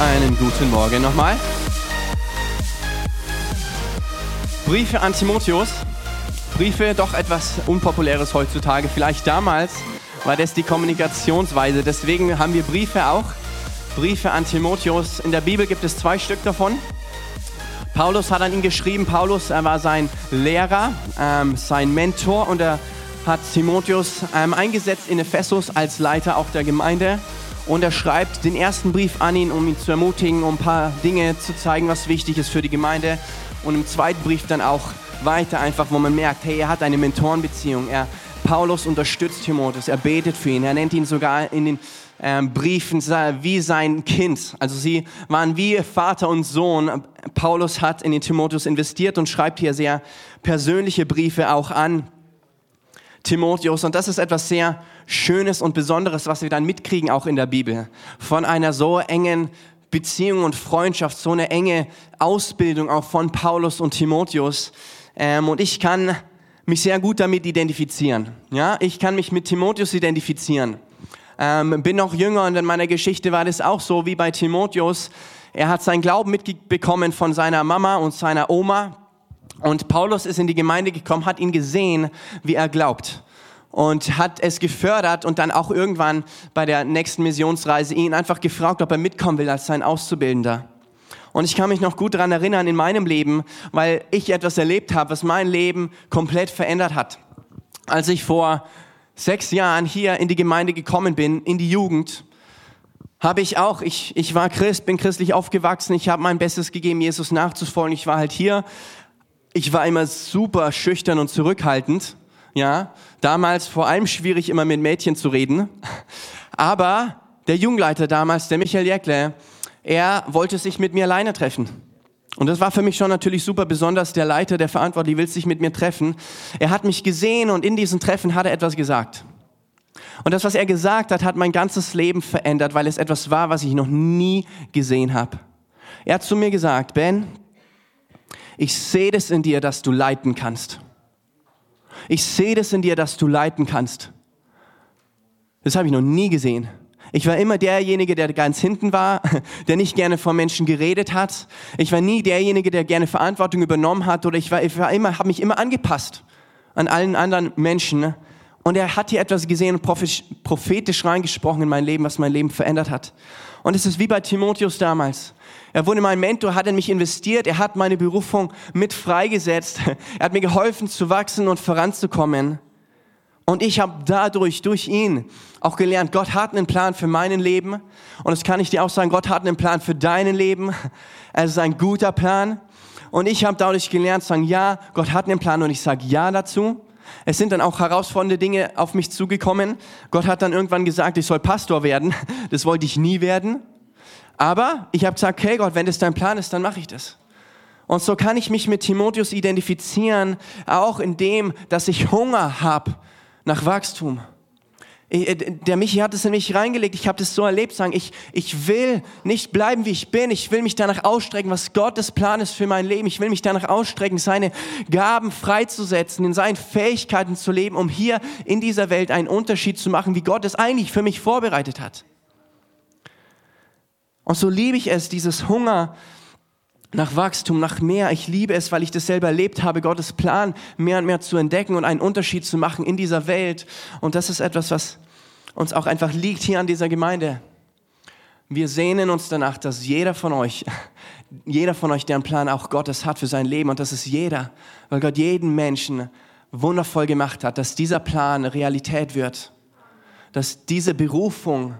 einen guten Morgen nochmal. Briefe an Timotheus. Briefe doch etwas Unpopuläres heutzutage. Vielleicht damals war das die Kommunikationsweise. Deswegen haben wir Briefe auch. Briefe an Timotheus. In der Bibel gibt es zwei Stück davon. Paulus hat an ihn geschrieben. Paulus, er war sein Lehrer, ähm, sein Mentor und er hat Timotheus ähm, eingesetzt in Ephesus als Leiter auch der Gemeinde. Und er schreibt den ersten Brief an ihn, um ihn zu ermutigen, um ein paar Dinge zu zeigen, was wichtig ist für die Gemeinde. Und im zweiten Brief dann auch weiter einfach, wo man merkt, hey, er hat eine Mentorenbeziehung. Er, Paulus unterstützt Timotheus, er betet für ihn, er nennt ihn sogar in den ähm, Briefen wie sein Kind. Also sie waren wie Vater und Sohn. Paulus hat in den Timotheus investiert und schreibt hier sehr persönliche Briefe auch an Timotheus. Und das ist etwas sehr Schönes und Besonderes, was wir dann mitkriegen, auch in der Bibel. Von einer so engen Beziehung und Freundschaft, so eine enge Ausbildung auch von Paulus und Timotheus. Ähm, und ich kann mich sehr gut damit identifizieren. Ja, ich kann mich mit Timotheus identifizieren. Ähm, bin noch jünger und in meiner Geschichte war das auch so wie bei Timotheus. Er hat seinen Glauben mitbekommen von seiner Mama und seiner Oma. Und Paulus ist in die Gemeinde gekommen, hat ihn gesehen, wie er glaubt und hat es gefördert und dann auch irgendwann bei der nächsten Missionsreise ihn einfach gefragt, ob er mitkommen will als sein Auszubildender. Und ich kann mich noch gut daran erinnern in meinem Leben, weil ich etwas erlebt habe, was mein Leben komplett verändert hat. Als ich vor sechs Jahren hier in die Gemeinde gekommen bin, in die Jugend, habe ich auch, ich, ich war Christ, bin christlich aufgewachsen, ich habe mein Bestes gegeben, Jesus nachzufolgen. Ich war halt hier ich war immer super schüchtern und zurückhaltend. Ja, damals vor allem schwierig, immer mit Mädchen zu reden. Aber der Jungleiter damals, der Michael Jäckle, er wollte sich mit mir alleine treffen. Und das war für mich schon natürlich super besonders. Der Leiter, der Verantwortliche will sich mit mir treffen. Er hat mich gesehen und in diesem Treffen hat er etwas gesagt. Und das, was er gesagt hat, hat mein ganzes Leben verändert, weil es etwas war, was ich noch nie gesehen habe. Er hat zu mir gesagt, Ben, ich sehe das in dir, dass du leiten kannst. Ich sehe das in dir, dass du leiten kannst. Das habe ich noch nie gesehen. Ich war immer derjenige, der ganz hinten war, der nicht gerne vor Menschen geredet hat. Ich war nie derjenige, der gerne Verantwortung übernommen hat oder ich war, ich war immer, habe mich immer angepasst an allen anderen Menschen. Und er hat hier etwas gesehen und prophetisch reingesprochen in mein Leben, was mein Leben verändert hat. Und es ist wie bei Timotheus damals. Er wurde mein Mentor, hat in mich investiert, er hat meine Berufung mit freigesetzt, er hat mir geholfen zu wachsen und voranzukommen. Und ich habe dadurch, durch ihn, auch gelernt, Gott hat einen Plan für mein Leben. Und das kann ich dir auch sagen, Gott hat einen Plan für dein Leben. Es ist ein guter Plan. Und ich habe dadurch gelernt zu sagen, ja, Gott hat einen Plan und ich sage ja dazu. Es sind dann auch herausfordernde Dinge auf mich zugekommen. Gott hat dann irgendwann gesagt, ich soll Pastor werden. Das wollte ich nie werden. Aber ich habe gesagt, okay Gott, wenn das dein Plan ist, dann mache ich das. Und so kann ich mich mit Timotheus identifizieren, auch in dem, dass ich Hunger habe nach Wachstum. Äh, der Michi hat es in mich reingelegt, ich habe das so erlebt, sagen, ich, ich will nicht bleiben, wie ich bin, ich will mich danach ausstrecken, was Gottes Plan ist für mein Leben, ich will mich danach ausstrecken, seine Gaben freizusetzen, in seinen Fähigkeiten zu leben, um hier in dieser Welt einen Unterschied zu machen, wie Gott es eigentlich für mich vorbereitet hat. Und so liebe ich es, dieses Hunger nach Wachstum, nach mehr. Ich liebe es, weil ich das selber erlebt habe, Gottes Plan mehr und mehr zu entdecken und einen Unterschied zu machen in dieser Welt. Und das ist etwas, was uns auch einfach liegt hier an dieser Gemeinde. Wir sehnen uns danach, dass jeder von euch, jeder von euch, der einen Plan auch Gottes hat für sein Leben, und das ist jeder, weil Gott jeden Menschen wundervoll gemacht hat, dass dieser Plan Realität wird, dass diese Berufung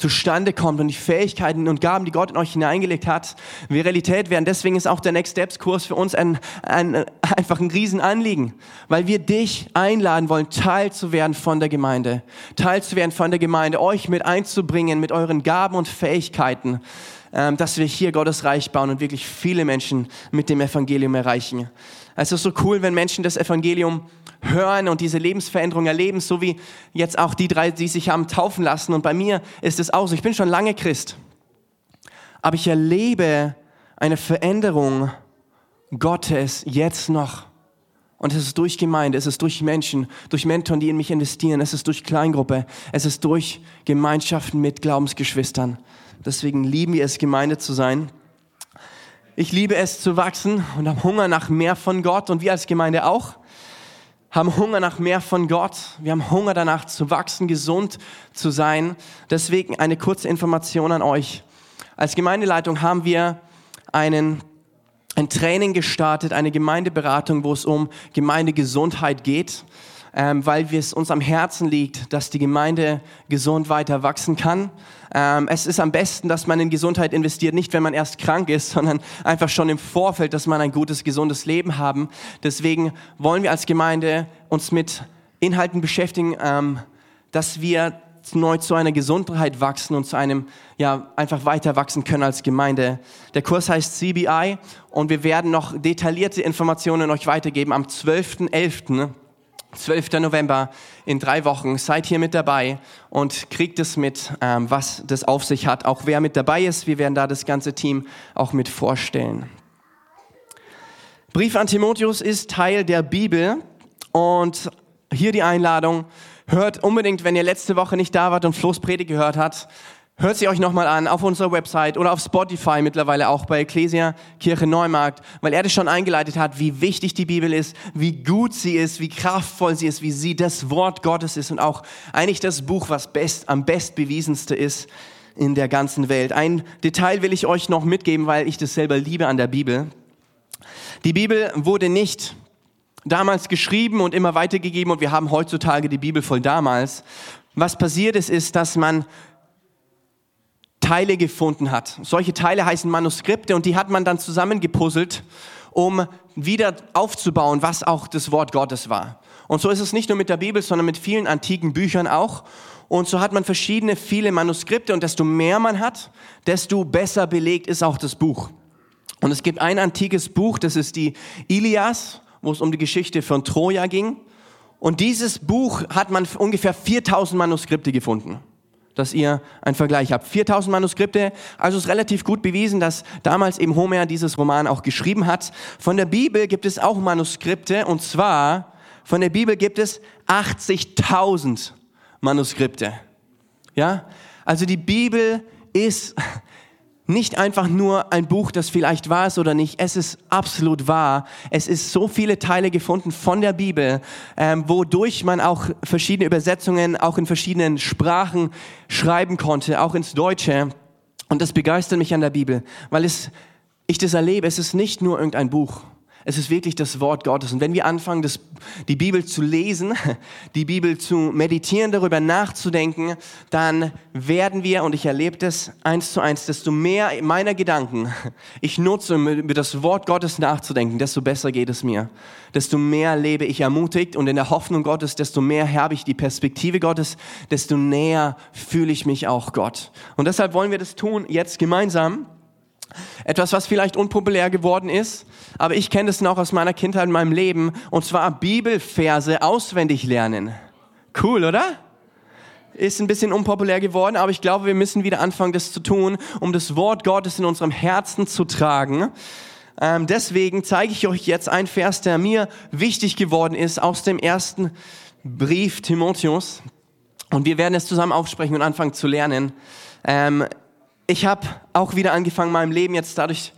zustande kommt und die Fähigkeiten und Gaben, die Gott in euch hineingelegt hat, wie Realität werden. Deswegen ist auch der Next Steps Kurs für uns ein, ein, einfach ein Riesenanliegen, weil wir dich einladen wollen, Teil zu werden von der Gemeinde, Teil zu werden von der Gemeinde, euch mit einzubringen mit euren Gaben und Fähigkeiten, ähm, dass wir hier Gottes Reich bauen und wirklich viele Menschen mit dem Evangelium erreichen. Es ist so cool, wenn Menschen das Evangelium hören und diese Lebensveränderung erleben, so wie jetzt auch die drei, die sich haben taufen lassen. Und bei mir ist es auch so. Ich bin schon lange Christ. Aber ich erlebe eine Veränderung Gottes jetzt noch. Und es ist durch Gemeinde, es ist durch Menschen, durch Mentoren, die in mich investieren, es ist durch Kleingruppe, es ist durch Gemeinschaften mit Glaubensgeschwistern. Deswegen lieben wir es, Gemeinde zu sein. Ich liebe es zu wachsen und habe Hunger nach mehr von Gott und wir als Gemeinde auch haben Hunger nach mehr von Gott. Wir haben Hunger danach zu wachsen, gesund zu sein. Deswegen eine kurze Information an euch. Als Gemeindeleitung haben wir einen, ein Training gestartet, eine Gemeindeberatung, wo es um Gemeindegesundheit geht ähm, weil es uns am Herzen liegt, dass die Gemeinde gesund weiter wachsen kann. Ähm, es ist am besten, dass man in Gesundheit investiert, nicht wenn man erst krank ist, sondern einfach schon im Vorfeld, dass man ein gutes, gesundes Leben haben. Deswegen wollen wir als Gemeinde uns mit Inhalten beschäftigen, ähm, dass wir neu zu einer Gesundheit wachsen und zu einem, ja, einfach weiter wachsen können als Gemeinde. Der Kurs heißt CBI und wir werden noch detaillierte Informationen euch weitergeben am 12.11. 12. November in drei Wochen. Seid hier mit dabei und kriegt es mit, ähm, was das auf sich hat. Auch wer mit dabei ist, wir werden da das ganze Team auch mit vorstellen. Brief an Timotheus ist Teil der Bibel und hier die Einladung. Hört unbedingt, wenn ihr letzte Woche nicht da wart und Flo's Predigt gehört habt, Hört sie euch nochmal an auf unserer Website oder auf Spotify mittlerweile auch bei Ecclesia Kirche Neumarkt, weil er das schon eingeleitet hat, wie wichtig die Bibel ist, wie gut sie ist, wie kraftvoll sie ist, wie sie das Wort Gottes ist und auch eigentlich das Buch, was best, am bestbewiesenste ist in der ganzen Welt. Ein Detail will ich euch noch mitgeben, weil ich das selber liebe an der Bibel. Die Bibel wurde nicht damals geschrieben und immer weitergegeben und wir haben heutzutage die Bibel voll damals. Was passiert ist, ist, dass man Teile gefunden hat. Solche Teile heißen Manuskripte und die hat man dann zusammengepuzzelt, um wieder aufzubauen, was auch das Wort Gottes war. Und so ist es nicht nur mit der Bibel, sondern mit vielen antiken Büchern auch. Und so hat man verschiedene, viele Manuskripte und desto mehr man hat, desto besser belegt ist auch das Buch. Und es gibt ein antikes Buch, das ist die Ilias, wo es um die Geschichte von Troja ging. Und dieses Buch hat man ungefähr 4000 Manuskripte gefunden dass ihr einen Vergleich habt. 4000 Manuskripte, also ist relativ gut bewiesen, dass damals eben Homer dieses Roman auch geschrieben hat. Von der Bibel gibt es auch Manuskripte und zwar von der Bibel gibt es 80.000 Manuskripte. Ja? Also die Bibel ist nicht einfach nur ein Buch, das vielleicht wahr ist oder nicht. Es ist absolut wahr. Es ist so viele Teile gefunden von der Bibel, ähm, wodurch man auch verschiedene Übersetzungen auch in verschiedenen Sprachen schreiben konnte, auch ins Deutsche. Und das begeistert mich an der Bibel, weil es, ich das erlebe. Es ist nicht nur irgendein Buch. Es ist wirklich das Wort Gottes. Und wenn wir anfangen, das, die Bibel zu lesen, die Bibel zu meditieren, darüber nachzudenken, dann werden wir, und ich erlebe das eins zu eins, desto mehr meiner Gedanken ich nutze, um über das Wort Gottes nachzudenken, desto besser geht es mir. Desto mehr lebe ich ermutigt und in der Hoffnung Gottes, desto mehr habe ich die Perspektive Gottes, desto näher fühle ich mich auch Gott. Und deshalb wollen wir das tun jetzt gemeinsam. Etwas, was vielleicht unpopulär geworden ist, aber ich kenne das noch aus meiner Kindheit in meinem Leben, und zwar Bibelverse auswendig lernen. Cool, oder? Ist ein bisschen unpopulär geworden, aber ich glaube, wir müssen wieder anfangen, das zu tun, um das Wort Gottes in unserem Herzen zu tragen. Ähm, deswegen zeige ich euch jetzt einen Vers, der mir wichtig geworden ist, aus dem ersten Brief Timotheus. Und wir werden es zusammen aufsprechen und anfangen zu lernen. Ähm, ich habe auch wieder angefangen, meinem Leben jetzt dadurch,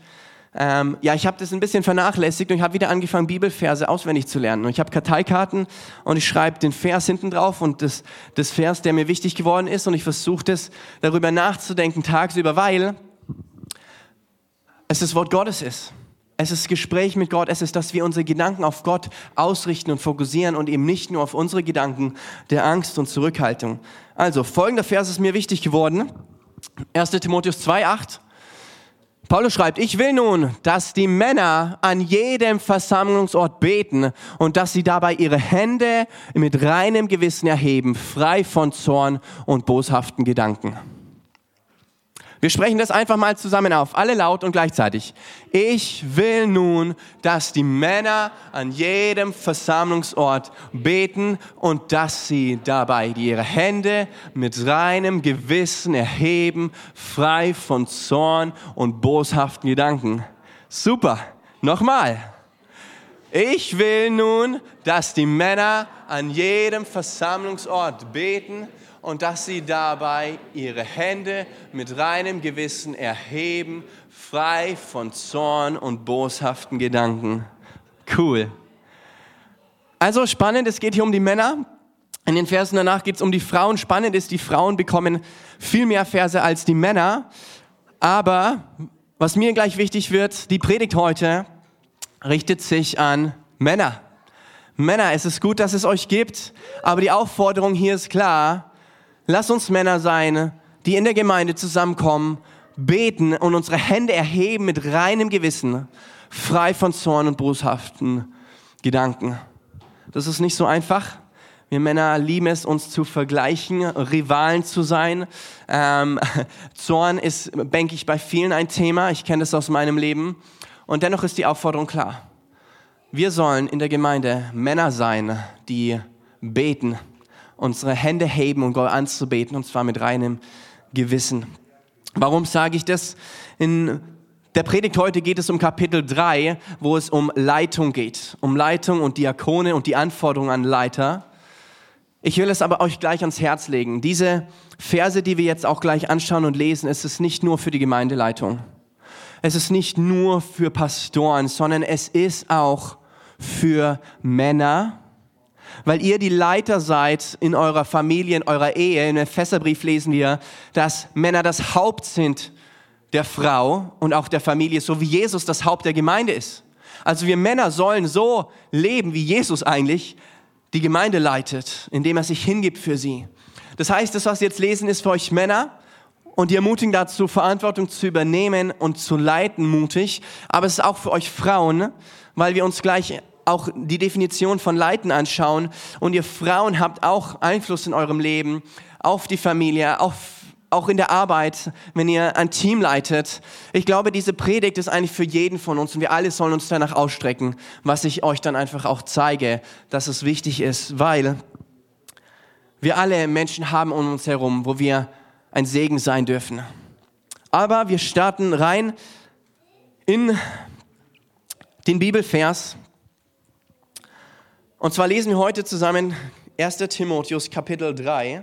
ähm, ja, ich habe das ein bisschen vernachlässigt und ich habe wieder angefangen, Bibelverse auswendig zu lernen. Und ich habe Karteikarten und ich schreibe den Vers hinten drauf und das, das Vers, der mir wichtig geworden ist und ich versuche das darüber nachzudenken tagsüber, weil es das Wort Gottes ist. Es ist Gespräch mit Gott, es ist, dass wir unsere Gedanken auf Gott ausrichten und fokussieren und eben nicht nur auf unsere Gedanken der Angst und Zurückhaltung. Also, folgender Vers ist mir wichtig geworden. 1. Timotheus 2,8. Paulus schreibt, ich will nun, dass die Männer an jedem Versammlungsort beten und dass sie dabei ihre Hände mit reinem Gewissen erheben, frei von Zorn und boshaften Gedanken. Wir sprechen das einfach mal zusammen auf, alle laut und gleichzeitig. Ich will nun, dass die Männer an jedem Versammlungsort beten und dass sie dabei ihre Hände mit reinem Gewissen erheben, frei von Zorn und boshaften Gedanken. Super. Nochmal. Ich will nun, dass die Männer an jedem Versammlungsort beten und dass sie dabei ihre Hände mit reinem Gewissen erheben, frei von Zorn und boshaften Gedanken. Cool. Also spannend, es geht hier um die Männer. In den Versen danach geht es um die Frauen. Spannend ist, die Frauen bekommen viel mehr Verse als die Männer. Aber was mir gleich wichtig wird, die Predigt heute richtet sich an Männer. Männer, es ist gut, dass es euch gibt, aber die Aufforderung hier ist klar. Lass uns Männer sein, die in der Gemeinde zusammenkommen, beten und unsere Hände erheben mit reinem Gewissen, frei von Zorn und boshaften Gedanken. Das ist nicht so einfach. Wir Männer lieben es, uns zu vergleichen, Rivalen zu sein. Ähm, Zorn ist, denke ich, bei vielen ein Thema. Ich kenne das aus meinem Leben. Und dennoch ist die Aufforderung klar. Wir sollen in der Gemeinde Männer sein, die beten, unsere Hände heben und Gott anzubeten, und zwar mit reinem Gewissen. Warum sage ich das? In der Predigt heute geht es um Kapitel 3, wo es um Leitung geht. Um Leitung und Diakone und die Anforderungen an Leiter. Ich will es aber euch gleich ans Herz legen. Diese Verse, die wir jetzt auch gleich anschauen und lesen, es ist nicht nur für die Gemeindeleitung. Es ist nicht nur für Pastoren, sondern es ist auch für Männer, weil ihr die Leiter seid in eurer Familie, in eurer Ehe. In Epheserbrief lesen wir, dass Männer das Haupt sind der Frau und auch der Familie, so wie Jesus das Haupt der Gemeinde ist. Also wir Männer sollen so leben, wie Jesus eigentlich die Gemeinde leitet, indem er sich hingibt für sie. Das heißt, das, was wir jetzt lesen, ist für euch Männer und die ermutigen dazu, Verantwortung zu übernehmen und zu leiten, mutig. Aber es ist auch für euch Frauen, weil wir uns gleich auch die Definition von Leiten anschauen. Und ihr Frauen habt auch Einfluss in eurem Leben auf die Familie, auf auch in der Arbeit, wenn ihr ein Team leitet. Ich glaube, diese Predigt ist eigentlich für jeden von uns und wir alle sollen uns danach ausstrecken, was ich euch dann einfach auch zeige, dass es wichtig ist, weil wir alle Menschen haben um uns herum, wo wir ein Segen sein dürfen. Aber wir starten rein in den Bibelvers. Und zwar lesen wir heute zusammen 1. Timotheus Kapitel 3.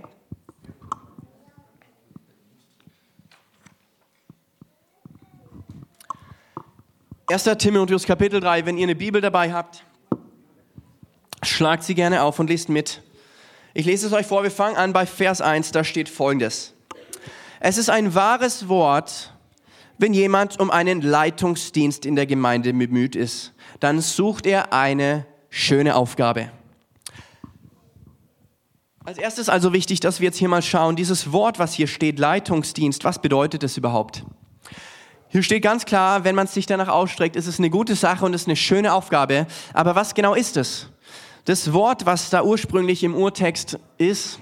1. Timotheus Kapitel 3, wenn ihr eine Bibel dabei habt, schlagt sie gerne auf und lest mit. Ich lese es euch vor, wir fangen an bei Vers 1, da steht folgendes. Es ist ein wahres Wort, wenn jemand um einen Leitungsdienst in der Gemeinde bemüht ist, dann sucht er eine schöne Aufgabe. Als erstes also wichtig, dass wir jetzt hier mal schauen, dieses Wort, was hier steht, Leitungsdienst, was bedeutet es überhaupt? Hier steht ganz klar, wenn man sich danach ausstreckt, ist es eine gute Sache und ist eine schöne Aufgabe. Aber was genau ist es? Das Wort, was da ursprünglich im Urtext ist,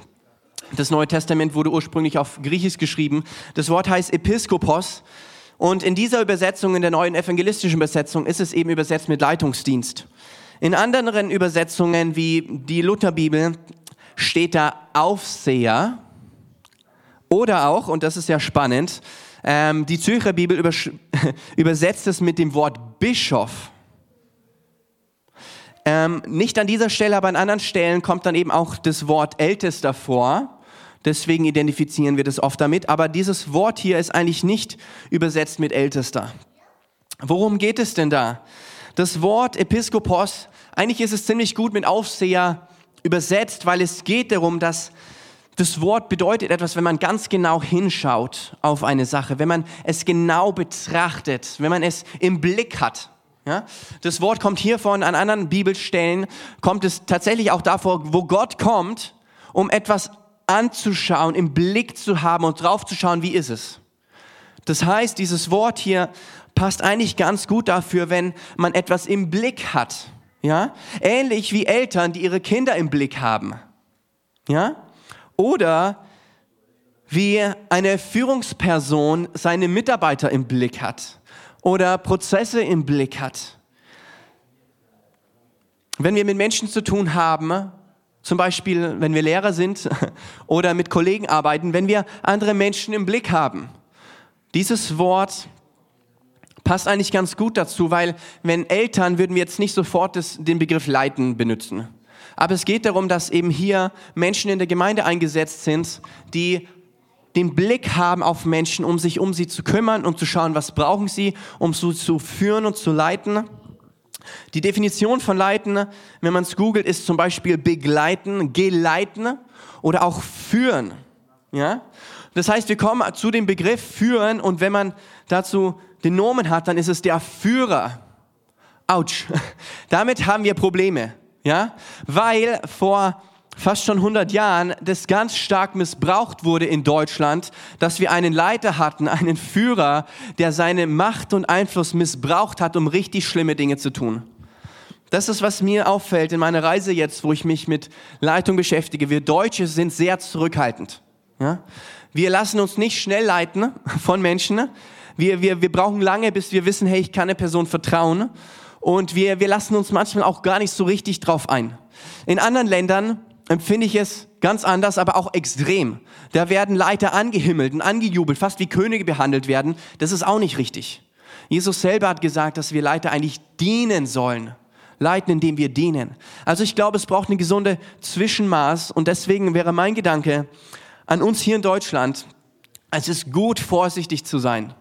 das Neue Testament wurde ursprünglich auf Griechisch geschrieben. Das Wort heißt Episkopos. Und in dieser Übersetzung, in der neuen evangelistischen Übersetzung, ist es eben übersetzt mit Leitungsdienst. In anderen Übersetzungen, wie die Lutherbibel, steht da Aufseher. Oder auch, und das ist ja spannend, ähm, die Zürcher Bibel übersetzt es mit dem Wort Bischof. Ähm, nicht an dieser Stelle, aber an anderen Stellen kommt dann eben auch das Wort Ältester vor. Deswegen identifizieren wir das oft damit. Aber dieses Wort hier ist eigentlich nicht übersetzt mit Ältester. Worum geht es denn da? Das Wort Episkopos, eigentlich ist es ziemlich gut mit Aufseher übersetzt, weil es geht darum, dass das Wort bedeutet etwas, wenn man ganz genau hinschaut auf eine Sache, wenn man es genau betrachtet, wenn man es im Blick hat. Ja? Das Wort kommt hiervon an anderen Bibelstellen, kommt es tatsächlich auch davor, wo Gott kommt, um etwas anzuschauen, im Blick zu haben und drauf zu schauen, wie ist es. Das heißt, dieses Wort hier passt eigentlich ganz gut dafür, wenn man etwas im Blick hat. Ja? Ähnlich wie Eltern, die ihre Kinder im Blick haben. Ja? Oder wie eine Führungsperson seine Mitarbeiter im Blick hat oder Prozesse im Blick hat. Wenn wir mit Menschen zu tun haben, zum Beispiel wenn wir Lehrer sind oder mit Kollegen arbeiten, wenn wir andere Menschen im Blick haben. Dieses Wort passt eigentlich ganz gut dazu, weil wenn Eltern würden wir jetzt nicht sofort das, den Begriff leiten benutzen Aber es geht darum, dass eben hier Menschen in der Gemeinde eingesetzt sind, die den Blick haben auf Menschen, um sich um sie zu kümmern, um zu schauen, was brauchen sie, um sie zu führen und zu leiten. Die Definition von leiten, wenn man es googelt, ist zum Beispiel begleiten, geleiten oder auch führen. Ja? Das heißt, wir kommen zu dem Begriff führen und wenn man dazu den Nomen hat, dann ist es der Führer. Autsch. Damit haben wir Probleme. Ja? Weil vor fast schon 100 Jahren das ganz stark missbraucht wurde in Deutschland, dass wir einen Leiter hatten, einen Führer, der seine Macht und Einfluss missbraucht hat, um richtig schlimme Dinge zu tun. Das ist, was mir auffällt in meiner Reise jetzt, wo ich mich mit Leitung beschäftige. Wir Deutsche sind sehr zurückhaltend. Ja? Wir lassen uns nicht schnell leiten von Menschen. Wir, wir, wir brauchen lange, bis wir wissen, hey, ich kann einer Person vertrauen. Und wir, wir lassen uns manchmal auch gar nicht so richtig drauf ein. In anderen Ländern empfinde ich es ganz anders, aber auch extrem. Da werden Leiter angehimmelt und angejubelt, fast wie Könige behandelt werden. Das ist auch nicht richtig. Jesus selber hat gesagt, dass wir Leiter eigentlich dienen sollen. Leiten, indem wir dienen. Also ich glaube, es braucht eine gesunde Zwischenmaß und deswegen wäre mein Gedanke an uns hier in Deutschland, es ist gut, vorsichtig zu sein.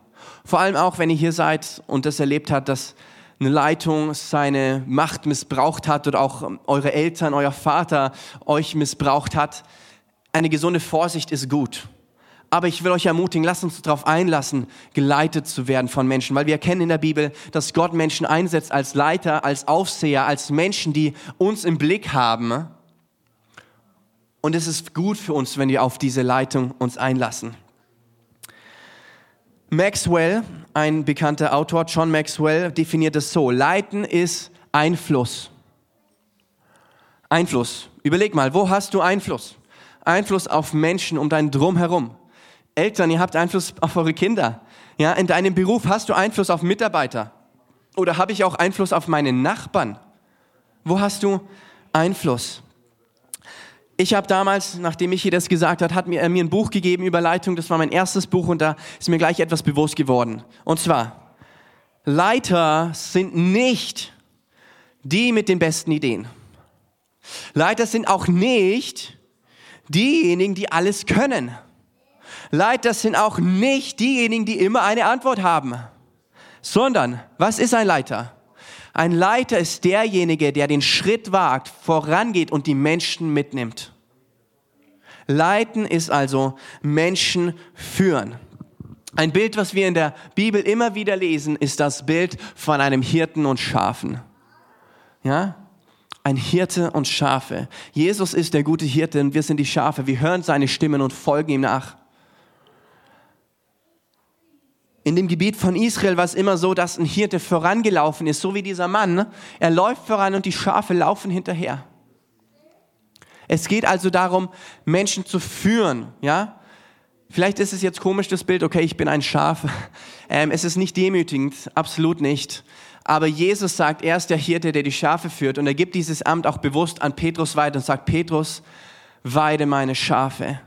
Vor allem auch, wenn ihr hier seid und das erlebt habt, dass eine Leitung seine Macht missbraucht hat oder auch eure Eltern, euer Vater euch missbraucht hat. Eine gesunde Vorsicht ist gut. Aber ich will euch ermutigen, lasst uns darauf einlassen, geleitet zu werden von Menschen, weil wir erkennen in der Bibel, dass Gott Menschen einsetzt als Leiter, als Aufseher, als Menschen, die uns im Blick haben. Und es ist gut für uns, wenn wir auf diese Leitung uns einlassen. Maxwell, ein bekannter Autor, John Maxwell, definiert es so. Leiten ist Einfluss. Einfluss. Überleg mal, wo hast du Einfluss? Einfluss auf Menschen um dein Drumherum. Eltern, ihr habt Einfluss auf eure Kinder. Ja, in deinem Beruf hast du Einfluss auf Mitarbeiter. Oder habe ich auch Einfluss auf meine Nachbarn? Wo hast du Einfluss? Ich habe damals, nachdem Michi das gesagt hat, hat mir, er mir ein Buch gegeben über Leitung. Das war mein erstes Buch und da ist mir gleich etwas bewusst geworden. Und zwar, Leiter sind nicht die mit den besten Ideen. Leiter sind auch nicht diejenigen, die alles können. Leiter sind auch nicht diejenigen, die immer eine Antwort haben. Sondern, was ist ein Leiter? Ein Leiter ist derjenige, der den Schritt wagt, vorangeht und die Menschen mitnimmt. Leiten ist also Menschen führen. Ein Bild, was wir in der Bibel immer wieder lesen, ist das Bild von einem Hirten und Schafen. Ja? Ein Hirte und Schafe. Jesus ist der gute Hirte und wir sind die Schafe. Wir hören seine Stimmen und folgen ihm nach in dem Gebiet von Israel war es immer so, dass ein Hirte vorangelaufen ist, so wie dieser Mann. Er läuft voran und die Schafe laufen hinterher. Es geht also darum, Menschen zu führen, ja. Vielleicht ist es jetzt komisch, das Bild, okay, ich bin ein Schaf. Ähm, es ist nicht demütigend, absolut nicht. Aber Jesus sagt, er ist der Hirte, der die Schafe führt. Und er gibt dieses Amt auch bewusst an Petrus weiter und sagt, Petrus, weide meine Schafe.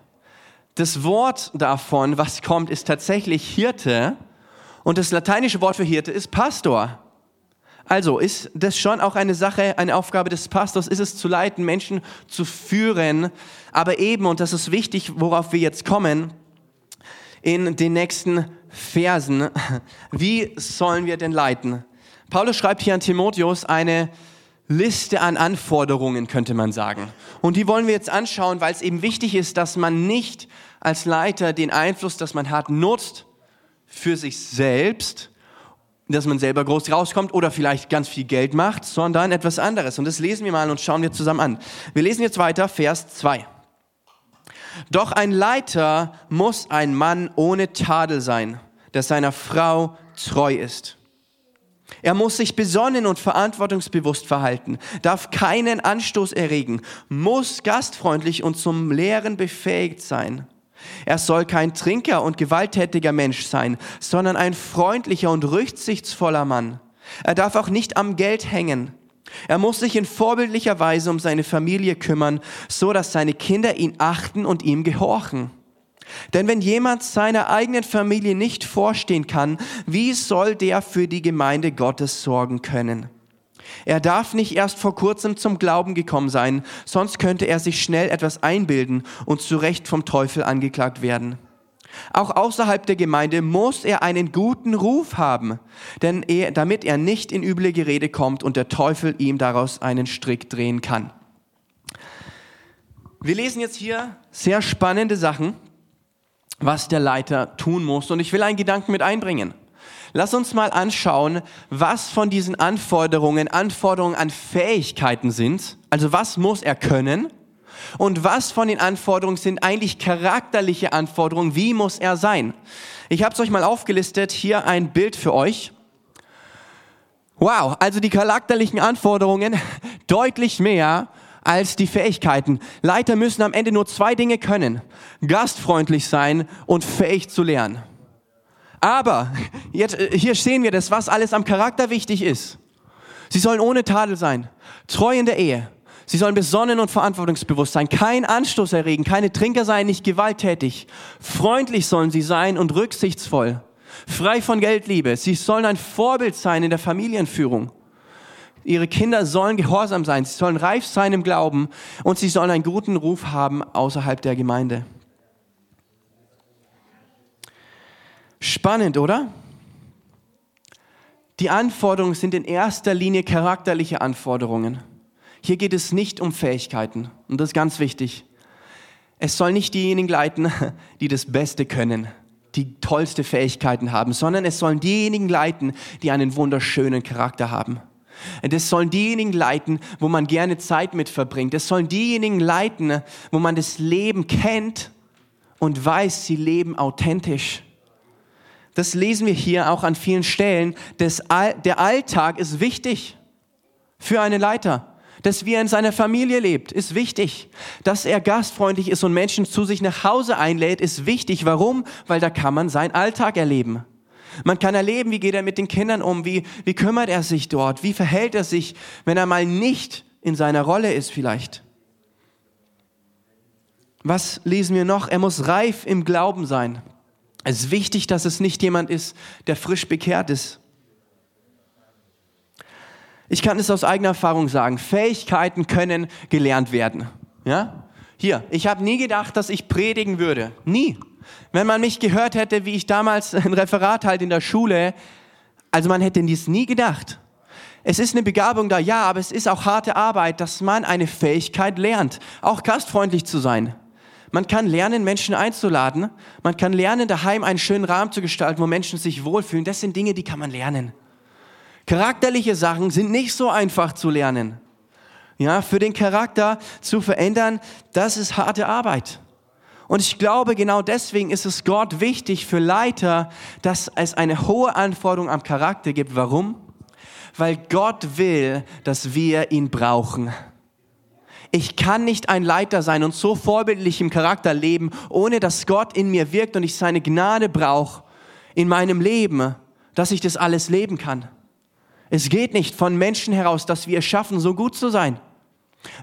Das Wort davon, was kommt, ist tatsächlich Hirte. Und das lateinische Wort für Hirte ist Pastor. Also ist das schon auch eine Sache, eine Aufgabe des Pastors, ist es zu leiten, Menschen zu führen. Aber eben, und das ist wichtig, worauf wir jetzt kommen, in den nächsten Versen, wie sollen wir denn leiten? Paulus schreibt hier an Timotheus eine Liste an Anforderungen, könnte man sagen. Und die wollen wir jetzt anschauen, weil es eben wichtig ist, dass man nicht als Leiter den Einfluss, das man hat, nutzt, für sich selbst, dass man selber groß rauskommt oder vielleicht ganz viel Geld macht, sondern etwas anderes. Und das lesen wir mal und schauen wir zusammen an. Wir lesen jetzt weiter, Vers 2. Doch ein Leiter muss ein Mann ohne Tadel sein, der seiner Frau treu ist. Er muss sich besonnen und verantwortungsbewusst verhalten, darf keinen Anstoß erregen, muss gastfreundlich und zum Lehren befähigt sein er soll kein Trinker und gewalttätiger Mensch sein, sondern ein freundlicher und rücksichtsvoller Mann. Er darf auch nicht am Geld hängen. Er muss sich in vorbildlicher Weise um seine Familie kümmern, so dass seine Kinder ihn achten und ihm gehorchen. Denn wenn jemand seiner eigenen Familie nicht vorstehen kann, wie soll der für die Gemeinde Gottes sorgen können? Er darf nicht erst vor kurzem zum Glauben gekommen sein, sonst könnte er sich schnell etwas einbilden und zu Recht vom Teufel angeklagt werden. Auch außerhalb der Gemeinde muss er einen guten Ruf haben, denn er, damit er nicht in üble Gerede kommt und der Teufel ihm daraus einen Strick drehen kann. Wir lesen jetzt hier sehr spannende Sachen, was der Leiter tun muss. Und ich will einen Gedanken mit einbringen. Lass uns mal anschauen, was von diesen Anforderungen Anforderungen an Fähigkeiten sind. Also was muss er können? Und was von den Anforderungen sind eigentlich charakterliche Anforderungen? Wie muss er sein? Ich habe es euch mal aufgelistet. Hier ein Bild für euch. Wow, also die charakterlichen Anforderungen deutlich mehr als die Fähigkeiten. Leiter müssen am Ende nur zwei Dinge können. Gastfreundlich sein und fähig zu lernen. Aber jetzt, äh, hier sehen wir das, was alles am Charakter wichtig ist. Sie sollen ohne Tadel sein, treu in der Ehe. Sie sollen besonnen und verantwortungsbewusst sein, kein Anstoß erregen, keine Trinker sein, nicht gewalttätig. Freundlich sollen sie sein und rücksichtsvoll, frei von Geldliebe. Sie sollen ein Vorbild sein in der Familienführung. Ihre Kinder sollen gehorsam sein, sie sollen reif sein im Glauben und sie sollen einen guten Ruf haben außerhalb der Gemeinde. Spannend, oder? Die Anforderungen sind in erster Linie charakterliche Anforderungen. Hier geht es nicht um Fähigkeiten und das ist ganz wichtig. Es soll nicht diejenigen leiten, die das Beste können, die tollste Fähigkeiten haben, sondern es sollen diejenigen leiten, die einen wunderschönen Charakter haben. Das sollen diejenigen leiten, wo man gerne Zeit mit verbringt. Das sollen diejenigen leiten, wo man das Leben kennt und weiß, sie leben authentisch. Das lesen wir hier auch an vielen Stellen. Das, der Alltag ist wichtig für einen Leiter. Dass er in seiner Familie lebt, ist wichtig. Dass er gastfreundlich ist und Menschen zu sich nach Hause einlädt, ist wichtig. Warum? Weil da kann man seinen Alltag erleben. Man kann erleben, wie geht er mit den Kindern um, wie, wie kümmert er sich dort, wie verhält er sich, wenn er mal nicht in seiner Rolle ist vielleicht. Was lesen wir noch? Er muss reif im Glauben sein. Es ist wichtig, dass es nicht jemand ist, der frisch bekehrt ist. Ich kann es aus eigener Erfahrung sagen, Fähigkeiten können gelernt werden. Ja? Hier, ich habe nie gedacht, dass ich predigen würde. Nie. Wenn man mich gehört hätte, wie ich damals ein Referat halt in der Schule, also man hätte dies nie gedacht. Es ist eine Begabung da, ja, aber es ist auch harte Arbeit, dass man eine Fähigkeit lernt, auch gastfreundlich zu sein. Man kann lernen, Menschen einzuladen. Man kann lernen, daheim einen schönen Rahmen zu gestalten, wo Menschen sich wohlfühlen. Das sind Dinge, die kann man lernen. Charakterliche Sachen sind nicht so einfach zu lernen. Ja, für den Charakter zu verändern, das ist harte Arbeit. Und ich glaube, genau deswegen ist es Gott wichtig für Leiter, dass es eine hohe Anforderung am Charakter gibt. Warum? Weil Gott will, dass wir ihn brauchen. Ich kann nicht ein Leiter sein und so vorbildlich im Charakter leben, ohne dass Gott in mir wirkt und ich seine Gnade brauche in meinem Leben, dass ich das alles leben kann. Es geht nicht von Menschen heraus, dass wir es schaffen, so gut zu sein.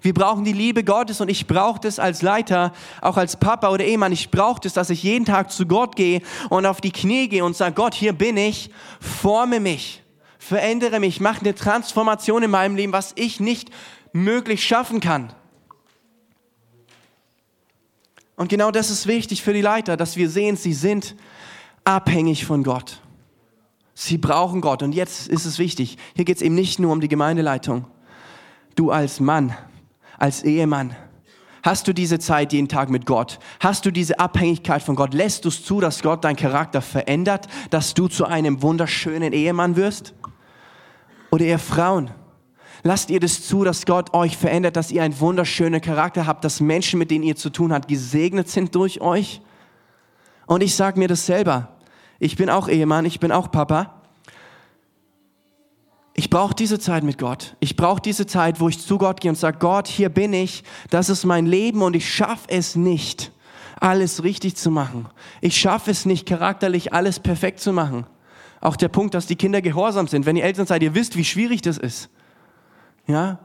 Wir brauchen die Liebe Gottes und ich brauche das als Leiter, auch als Papa oder Ehemann. Ich brauche das, dass ich jeden Tag zu Gott gehe und auf die Knie gehe und sage, Gott, hier bin ich, forme mich, verändere mich, mache eine Transformation in meinem Leben, was ich nicht möglich schaffen kann. Und genau das ist wichtig für die Leiter, dass wir sehen, sie sind abhängig von Gott. Sie brauchen Gott. Und jetzt ist es wichtig, hier geht es eben nicht nur um die Gemeindeleitung. Du als Mann, als Ehemann, hast du diese Zeit jeden Tag mit Gott? Hast du diese Abhängigkeit von Gott? Lässt du es zu, dass Gott deinen Charakter verändert, dass du zu einem wunderschönen Ehemann wirst? Oder ihr Frauen, lasst ihr das zu, dass Gott euch verändert, dass ihr einen wunderschönen Charakter habt, dass Menschen, mit denen ihr zu tun habt, gesegnet sind durch euch? Und ich sage mir das selber. Ich bin auch Ehemann, ich bin auch Papa. Ich brauche diese Zeit mit Gott. Ich brauche diese Zeit, wo ich zu Gott gehe und sage, Gott, hier bin ich, das ist mein Leben und ich schaffe es nicht, alles richtig zu machen. Ich schaffe es nicht, charakterlich alles perfekt zu machen. Auch der Punkt, dass die Kinder gehorsam sind. Wenn ihr Eltern seid, ihr wisst, wie schwierig das ist. Ja?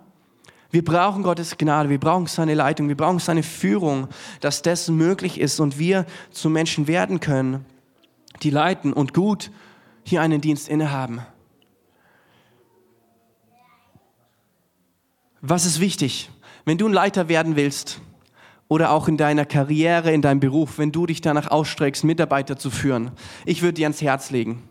Wir brauchen Gottes Gnade, wir brauchen seine Leitung, wir brauchen seine Führung, dass das möglich ist und wir zu Menschen werden können, die leiten und gut hier einen Dienst innehaben. Was ist wichtig? Wenn du ein Leiter werden willst oder auch in deiner Karriere, in deinem Beruf, wenn du dich danach ausstreckst, Mitarbeiter zu führen, ich würde dir ans Herz legen.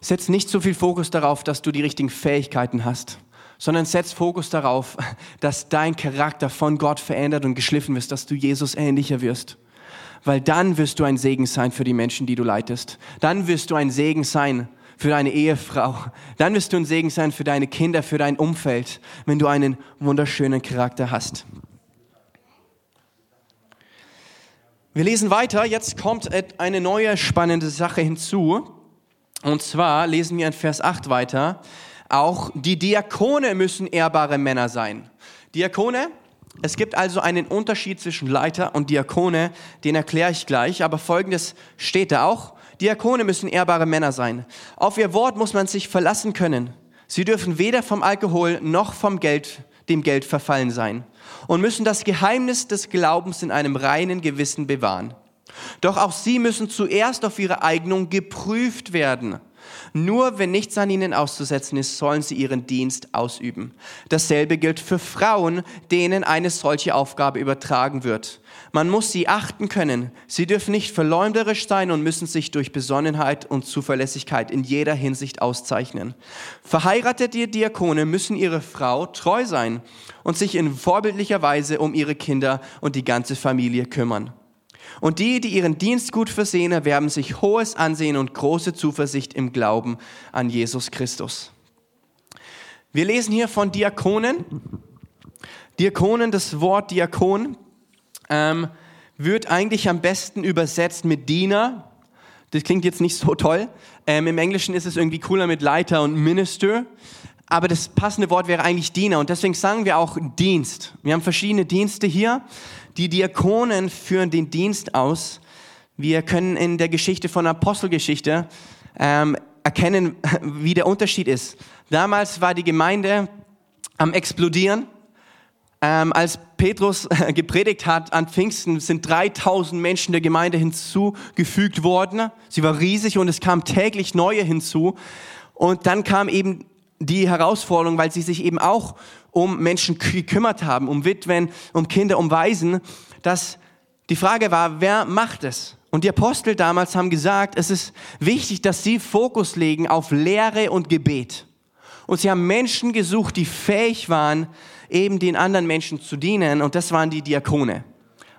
Setz nicht so viel Fokus darauf, dass du die richtigen Fähigkeiten hast, sondern setz Fokus darauf, dass dein Charakter von Gott verändert und geschliffen wird, dass du Jesus ähnlicher wirst. Weil dann wirst du ein Segen sein für die Menschen, die du leitest. Dann wirst du ein Segen sein für deine Ehefrau. Dann wirst du ein Segen sein für deine Kinder, für dein Umfeld, wenn du einen wunderschönen Charakter hast. Wir lesen weiter. Jetzt kommt eine neue spannende Sache hinzu. Und zwar lesen wir in Vers 8 weiter. Auch die Diakone müssen ehrbare Männer sein. Diakone, es gibt also einen Unterschied zwischen Leiter und Diakone, den erkläre ich gleich, aber folgendes steht da auch. Diakone müssen ehrbare Männer sein. Auf ihr Wort muss man sich verlassen können. Sie dürfen weder vom Alkohol noch vom Geld, dem Geld verfallen sein und müssen das Geheimnis des Glaubens in einem reinen Gewissen bewahren. Doch auch sie müssen zuerst auf ihre Eignung geprüft werden. Nur wenn nichts an ihnen auszusetzen ist, sollen sie ihren Dienst ausüben. Dasselbe gilt für Frauen, denen eine solche Aufgabe übertragen wird. Man muss sie achten können. Sie dürfen nicht verleumderisch sein und müssen sich durch Besonnenheit und Zuverlässigkeit in jeder Hinsicht auszeichnen. Verheiratete Diakone müssen ihre Frau treu sein und sich in vorbildlicher Weise um ihre Kinder und die ganze Familie kümmern. Und die, die ihren Dienst gut versehen, erwerben sich hohes Ansehen und große Zuversicht im Glauben an Jesus Christus. Wir lesen hier von Diakonen. Diakonen, das Wort Diakon ähm, wird eigentlich am besten übersetzt mit Diener. Das klingt jetzt nicht so toll. Ähm, Im Englischen ist es irgendwie cooler mit Leiter und Minister. Aber das passende Wort wäre eigentlich Diener. Und deswegen sagen wir auch Dienst. Wir haben verschiedene Dienste hier. Die Diakonen führen den Dienst aus. Wir können in der Geschichte von Apostelgeschichte ähm, erkennen, wie der Unterschied ist. Damals war die Gemeinde am explodieren. Ähm, als Petrus gepredigt hat an Pfingsten, sind 3000 Menschen der Gemeinde hinzugefügt worden. Sie war riesig und es kam täglich neue hinzu. Und dann kam eben die Herausforderung, weil sie sich eben auch um Menschen gekümmert haben, um Witwen, um Kinder, um Waisen, dass die Frage war, wer macht es? Und die Apostel damals haben gesagt, es ist wichtig, dass sie Fokus legen auf Lehre und Gebet. Und sie haben Menschen gesucht, die fähig waren, eben den anderen Menschen zu dienen. Und das waren die Diakone.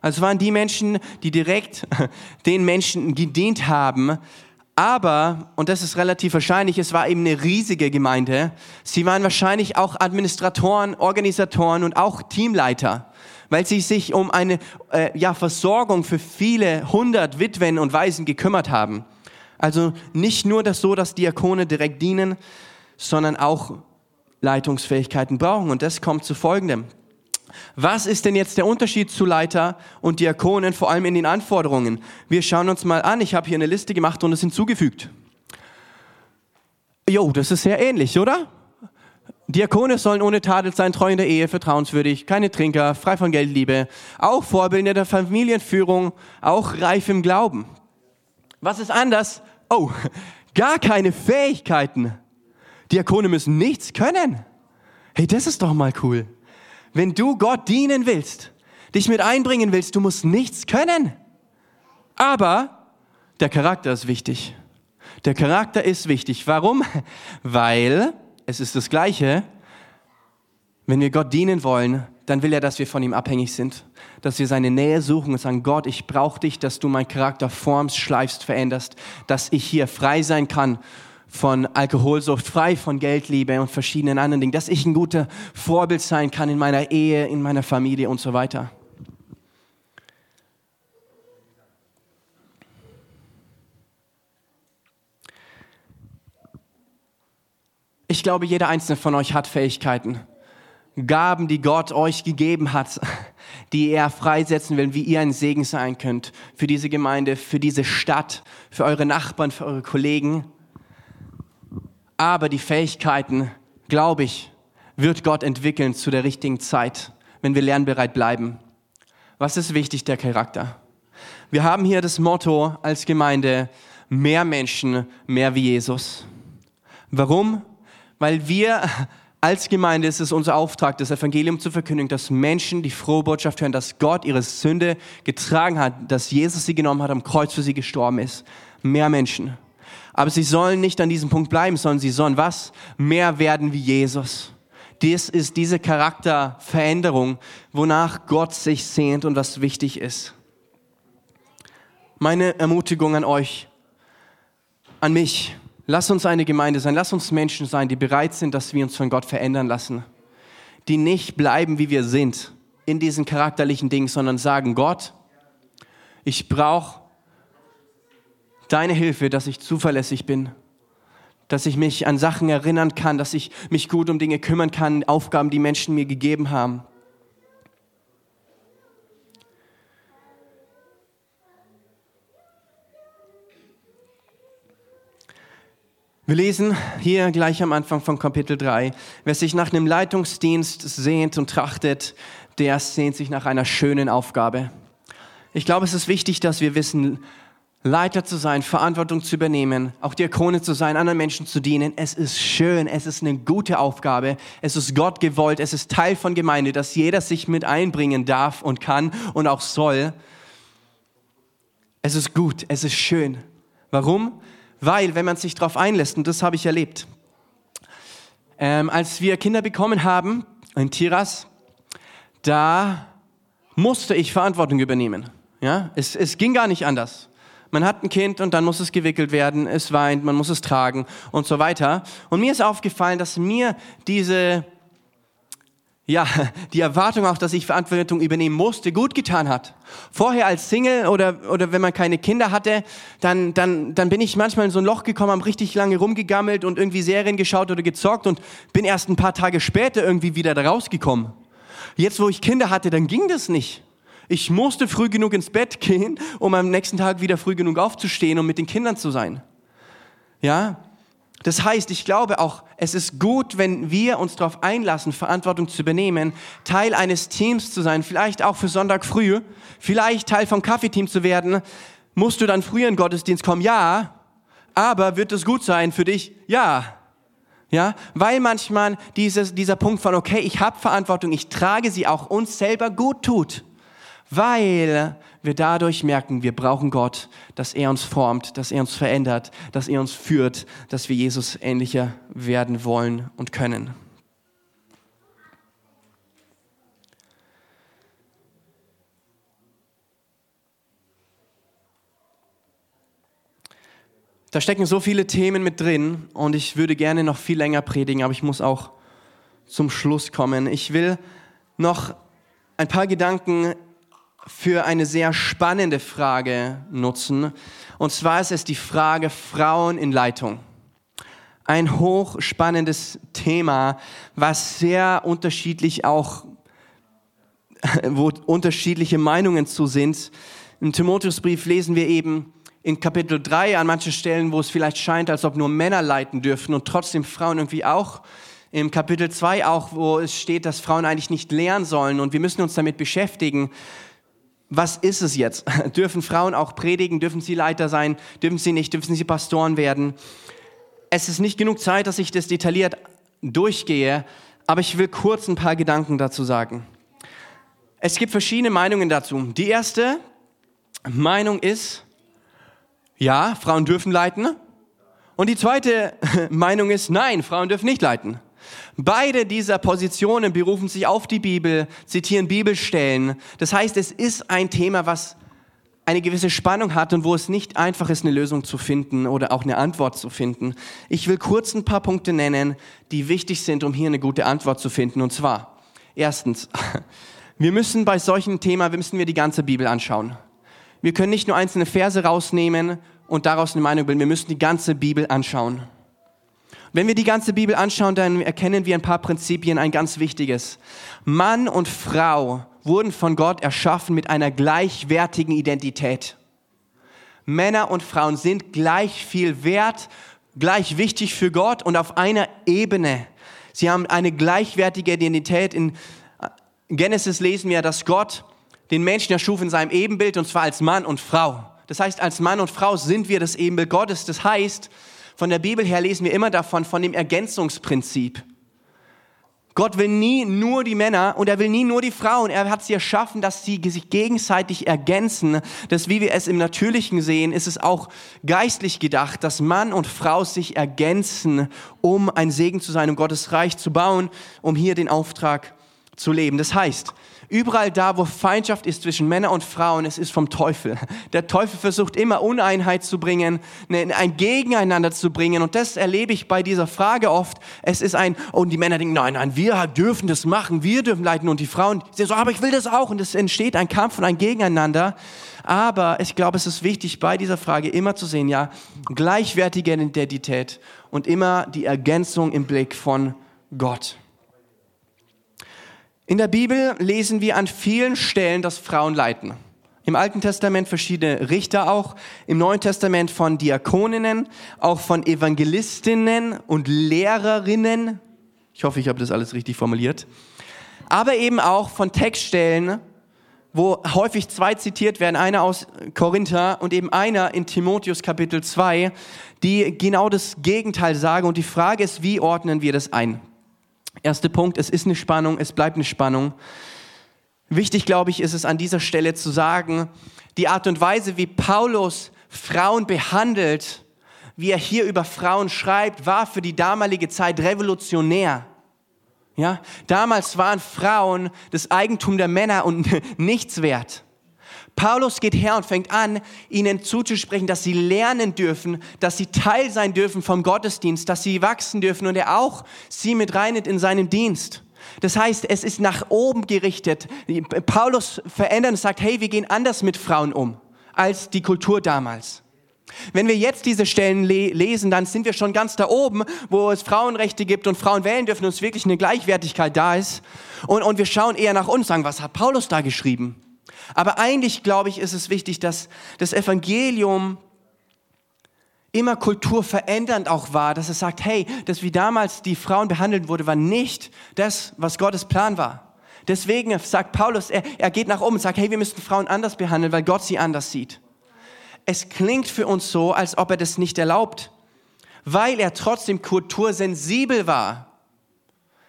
Also waren die Menschen, die direkt den Menschen gedient haben, aber, und das ist relativ wahrscheinlich, es war eben eine riesige Gemeinde. Sie waren wahrscheinlich auch Administratoren, Organisatoren und auch Teamleiter, weil sie sich um eine äh, ja, Versorgung für viele hundert Witwen und Waisen gekümmert haben. Also nicht nur das so, dass Diakone direkt dienen, sondern auch Leitungsfähigkeiten brauchen. Und das kommt zu Folgendem. Was ist denn jetzt der Unterschied zu Leiter und Diakonen, vor allem in den Anforderungen? Wir schauen uns mal an. Ich habe hier eine Liste gemacht und es hinzugefügt. Jo, das ist sehr ähnlich, oder? Diakone sollen ohne Tadel sein, treu in der Ehe, vertrauenswürdig, keine Trinker, frei von Geldliebe, auch Vorbilder der Familienführung, auch reif im Glauben. Was ist anders? Oh, gar keine Fähigkeiten. Diakone müssen nichts können. Hey, das ist doch mal cool. Wenn du Gott dienen willst, dich mit einbringen willst, du musst nichts können. Aber der Charakter ist wichtig. Der Charakter ist wichtig. Warum? Weil es ist das Gleiche. Wenn wir Gott dienen wollen, dann will er, dass wir von ihm abhängig sind, dass wir seine Nähe suchen und sagen, Gott, ich brauche dich, dass du meinen Charakter formst, schleifst, veränderst, dass ich hier frei sein kann von Alkoholsucht, frei von Geldliebe und verschiedenen anderen Dingen, dass ich ein guter Vorbild sein kann in meiner Ehe, in meiner Familie und so weiter. Ich glaube, jeder einzelne von euch hat Fähigkeiten, Gaben, die Gott euch gegeben hat, die er freisetzen will, wie ihr ein Segen sein könnt für diese Gemeinde, für diese Stadt, für eure Nachbarn, für eure Kollegen. Aber die Fähigkeiten, glaube ich, wird Gott entwickeln zu der richtigen Zeit, wenn wir lernbereit bleiben. Was ist wichtig? Der Charakter. Wir haben hier das Motto als Gemeinde, mehr Menschen, mehr wie Jesus. Warum? Weil wir als Gemeinde ist es unser Auftrag, das Evangelium zu verkündigen, dass Menschen die frohe Botschaft hören, dass Gott ihre Sünde getragen hat, dass Jesus sie genommen hat, am Kreuz für sie gestorben ist. Mehr Menschen. Aber sie sollen nicht an diesem Punkt bleiben, sondern sie sollen was? Mehr werden wie Jesus. Dies ist diese Charakterveränderung, wonach Gott sich sehnt und was wichtig ist. Meine Ermutigung an euch, an mich, lass uns eine Gemeinde sein, lass uns Menschen sein, die bereit sind, dass wir uns von Gott verändern lassen, die nicht bleiben, wie wir sind, in diesen charakterlichen Dingen, sondern sagen, Gott, ich brauche deine Hilfe, dass ich zuverlässig bin, dass ich mich an Sachen erinnern kann, dass ich mich gut um Dinge kümmern kann, Aufgaben, die Menschen mir gegeben haben. Wir lesen hier gleich am Anfang von Kapitel 3, wer sich nach einem Leitungsdienst sehnt und trachtet, der sehnt sich nach einer schönen Aufgabe. Ich glaube, es ist wichtig, dass wir wissen, Leiter zu sein, Verantwortung zu übernehmen, auch Diakone zu sein, anderen Menschen zu dienen. Es ist schön, es ist eine gute Aufgabe, es ist Gott gewollt, es ist Teil von Gemeinde, dass jeder sich mit einbringen darf und kann und auch soll. Es ist gut, es ist schön. Warum? Weil, wenn man sich darauf einlässt, und das habe ich erlebt, ähm, als wir Kinder bekommen haben in Tiras, da musste ich Verantwortung übernehmen. Ja, es, es ging gar nicht anders. Man hat ein Kind und dann muss es gewickelt werden, es weint, man muss es tragen und so weiter. Und mir ist aufgefallen, dass mir diese, ja, die Erwartung auch, dass ich Verantwortung übernehmen musste, gut getan hat. Vorher als Single oder, oder wenn man keine Kinder hatte, dann, dann, dann bin ich manchmal in so ein Loch gekommen, habe richtig lange rumgegammelt und irgendwie Serien geschaut oder gezockt und bin erst ein paar Tage später irgendwie wieder da rausgekommen. Jetzt, wo ich Kinder hatte, dann ging das nicht. Ich musste früh genug ins Bett gehen, um am nächsten Tag wieder früh genug aufzustehen und mit den Kindern zu sein. Ja? Das heißt, ich glaube auch, es ist gut, wenn wir uns darauf einlassen, Verantwortung zu übernehmen, Teil eines Teams zu sein, vielleicht auch für Sonntag früh, vielleicht Teil vom Kaffeeteam zu werden. Musst du dann früher in den Gottesdienst kommen? Ja. Aber wird es gut sein für dich? Ja. Ja, weil manchmal dieses, dieser Punkt von, okay, ich habe Verantwortung, ich trage sie auch uns selber gut tut weil wir dadurch merken, wir brauchen Gott, dass er uns formt, dass er uns verändert, dass er uns führt, dass wir Jesus ähnlicher werden wollen und können. Da stecken so viele Themen mit drin und ich würde gerne noch viel länger predigen, aber ich muss auch zum Schluss kommen. Ich will noch ein paar Gedanken für eine sehr spannende Frage nutzen. Und zwar ist es die Frage Frauen in Leitung. Ein hochspannendes Thema, was sehr unterschiedlich auch, wo unterschiedliche Meinungen zu sind. Im Timotheusbrief lesen wir eben in Kapitel 3 an manchen Stellen, wo es vielleicht scheint, als ob nur Männer leiten dürfen und trotzdem Frauen irgendwie auch. Im Kapitel 2 auch, wo es steht, dass Frauen eigentlich nicht lernen sollen und wir müssen uns damit beschäftigen was ist es jetzt? Dürfen Frauen auch predigen? Dürfen sie Leiter sein? Dürfen sie nicht? Dürfen sie Pastoren werden? Es ist nicht genug Zeit, dass ich das detailliert durchgehe, aber ich will kurz ein paar Gedanken dazu sagen. Es gibt verschiedene Meinungen dazu. Die erste Meinung ist, ja, Frauen dürfen leiten. Und die zweite Meinung ist, nein, Frauen dürfen nicht leiten. Beide dieser Positionen berufen sich auf die Bibel, zitieren Bibelstellen. Das heißt, es ist ein Thema, was eine gewisse Spannung hat und wo es nicht einfach ist, eine Lösung zu finden oder auch eine Antwort zu finden. Ich will kurz ein paar Punkte nennen, die wichtig sind, um hier eine gute Antwort zu finden. Und zwar, erstens, wir müssen bei solchen Themen, wir müssen wir die ganze Bibel anschauen. Wir können nicht nur einzelne Verse rausnehmen und daraus eine Meinung bilden, wir müssen die ganze Bibel anschauen. Wenn wir die ganze Bibel anschauen, dann erkennen wir ein paar Prinzipien, ein ganz wichtiges. Mann und Frau wurden von Gott erschaffen mit einer gleichwertigen Identität. Männer und Frauen sind gleich viel wert, gleich wichtig für Gott und auf einer Ebene. Sie haben eine gleichwertige Identität. In Genesis lesen wir, dass Gott den Menschen erschuf in seinem Ebenbild und zwar als Mann und Frau. Das heißt, als Mann und Frau sind wir das Ebenbild Gottes. Das heißt, von der Bibel her lesen wir immer davon, von dem Ergänzungsprinzip. Gott will nie nur die Männer und er will nie nur die Frauen. Er hat sie erschaffen, dass sie sich gegenseitig ergänzen. Das, wie wir es im Natürlichen sehen, ist es auch geistlich gedacht, dass Mann und Frau sich ergänzen, um ein Segen zu sein, um Gottes Reich zu bauen, um hier den Auftrag zu leben. Das heißt, Überall da, wo Feindschaft ist zwischen Männern und Frauen, es ist vom Teufel. Der Teufel versucht immer Uneinheit zu bringen, ne, ein Gegeneinander zu bringen. Und das erlebe ich bei dieser Frage oft. Es ist ein, und die Männer denken, nein, nein, wir dürfen das machen, wir dürfen leiten. Und die Frauen sagen so, aber ich will das auch. Und es entsteht ein Kampf und ein Gegeneinander. Aber ich glaube, es ist wichtig, bei dieser Frage immer zu sehen, ja, gleichwertige Identität und immer die Ergänzung im Blick von Gott. In der Bibel lesen wir an vielen Stellen, dass Frauen leiten. Im Alten Testament verschiedene Richter auch, im Neuen Testament von Diakoninnen, auch von Evangelistinnen und Lehrerinnen. Ich hoffe, ich habe das alles richtig formuliert. Aber eben auch von Textstellen, wo häufig zwei zitiert werden, einer aus Korinther und eben einer in Timotheus Kapitel 2, die genau das Gegenteil sagen. Und die Frage ist, wie ordnen wir das ein? Erster Punkt, es ist eine Spannung, es bleibt eine Spannung. Wichtig, glaube ich, ist es an dieser Stelle zu sagen, die Art und Weise, wie Paulus Frauen behandelt, wie er hier über Frauen schreibt, war für die damalige Zeit revolutionär. Ja, damals waren Frauen das Eigentum der Männer und nichts wert. Paulus geht her und fängt an, ihnen zuzusprechen, dass sie lernen dürfen, dass sie Teil sein dürfen vom Gottesdienst, dass sie wachsen dürfen und er auch sie mit reinet in seinen Dienst. Das heißt, es ist nach oben gerichtet. Paulus verändert und sagt, hey, wir gehen anders mit Frauen um als die Kultur damals. Wenn wir jetzt diese Stellen le lesen, dann sind wir schon ganz da oben, wo es Frauenrechte gibt und Frauen wählen dürfen und es wirklich eine Gleichwertigkeit da ist. Und, und wir schauen eher nach uns, sagen, was hat Paulus da geschrieben? Aber eigentlich, glaube ich, ist es wichtig, dass das Evangelium immer kulturverändernd auch war, dass es sagt, hey, das wie damals die Frauen behandelt wurde, war nicht das, was Gottes Plan war. Deswegen sagt Paulus, er, er geht nach oben und sagt, hey, wir müssen Frauen anders behandeln, weil Gott sie anders sieht. Es klingt für uns so, als ob er das nicht erlaubt, weil er trotzdem kultursensibel war.